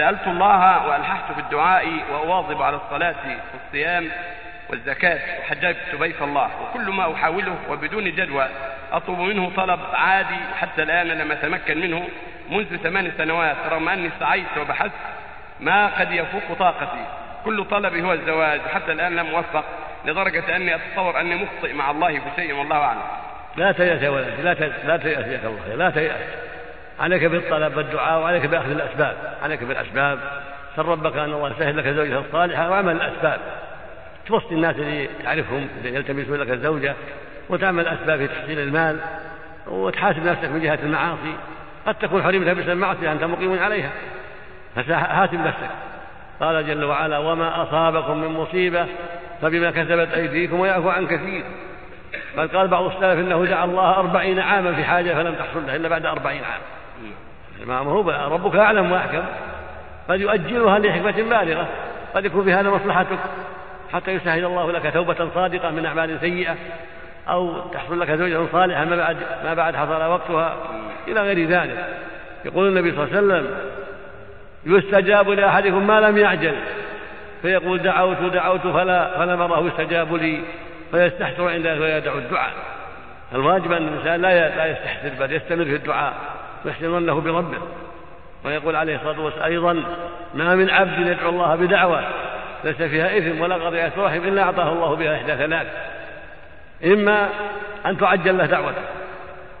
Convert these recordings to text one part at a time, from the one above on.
سألت الله وألححت في الدعاء وأواظب على الصلاة والصيام والزكاة وحججت بيت الله وكل ما أحاوله وبدون جدوى أطلب منه طلب عادي حتى الآن لم أتمكن منه منذ ثمان سنوات رغم أني سعيت وبحثت ما قد يفوق طاقتي. كل طلبي هو الزواج حتى الآن لم أوفق لدرجة أني أتصور أني مخطئ مع الله في شيء والله أعلم. لا تيأس يا ولدي لا تيأس لا تيأس يا الله لا تيأس. عليك بالطلب والدعاء وعليك بأخذ الأسباب. عليك بالأسباب. سل ربك أن الله يسهل لك زوجة صالحة واعمل الأسباب. توصي الناس اللي تعرفهم اللي يلتمسون لك الزوجة وتعمل أسباب في تحصيل المال وتحاسب نفسك من جهة المعاصي. قد تكون حرمت بسبب المعصية أنت مقيم عليها. فحاسب نفسك. قال جل وعلا وما أصابكم من مصيبة فبما كسبت أيديكم ويعفو عن كثير. بل قال بعض السلف إنه دعا الله أربعين عاما في حاجة فلم تحصل له إلا بعد أربعين عام. ما هو ربك أعلم وأحكم. قد يؤجلها لحكمة بالغة. قد يكون في هذا مصلحتك. حتى يسهل الله لك توبة صادقة من أعمال سيئة. أو تحصل لك زوجة صالحة ما بعد ما بعد حصل وقتها. إلى غير ذلك. يقول النبي صلى الله عليه وسلم يستجاب لأحدكم ما لم يعجل. فيقول دعوت دعوت فلا فلم أره يستجاب لي. فيستحسر عند ويدعو الدعاء. الواجب أن الإنسان لا لا يستحسر بل يستمر في الدعاء. ويحسن ظنه بربه. ويقول عليه الصلاة والسلام أيضا ما من عبد يدعو الله بدعوة ليس فيها إثم ولا قضية رحم إلا أعطاه الله بها إحدى ثلاث. إما أن تعجل له دعوته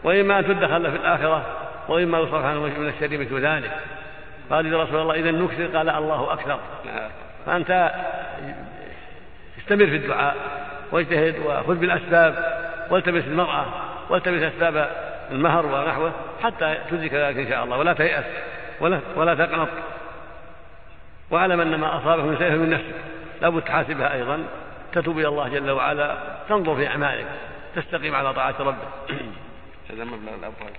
وإما أن تدخل له في الآخرة وإما يصرف عنه من الشر مثل ذلك. قال يا رسول الله إذا نكثر قال الله أكثر. فأنت استمر في الدعاء واجتهد وخذ بالأسباب والتمس المرأة والتمس أسباب المهر ونحوه حتى تدرك ذلك إن شاء الله ولا تيأس ولا ولا تقنط. واعلم أن ما أصابك من سيئة من نفسك. لابد تحاسبها أيضا. تتوب إلى الله جل وعلا. تنظر في أعمالك. تستقيم على طاعة ربك. هذا مبلغ الأبواب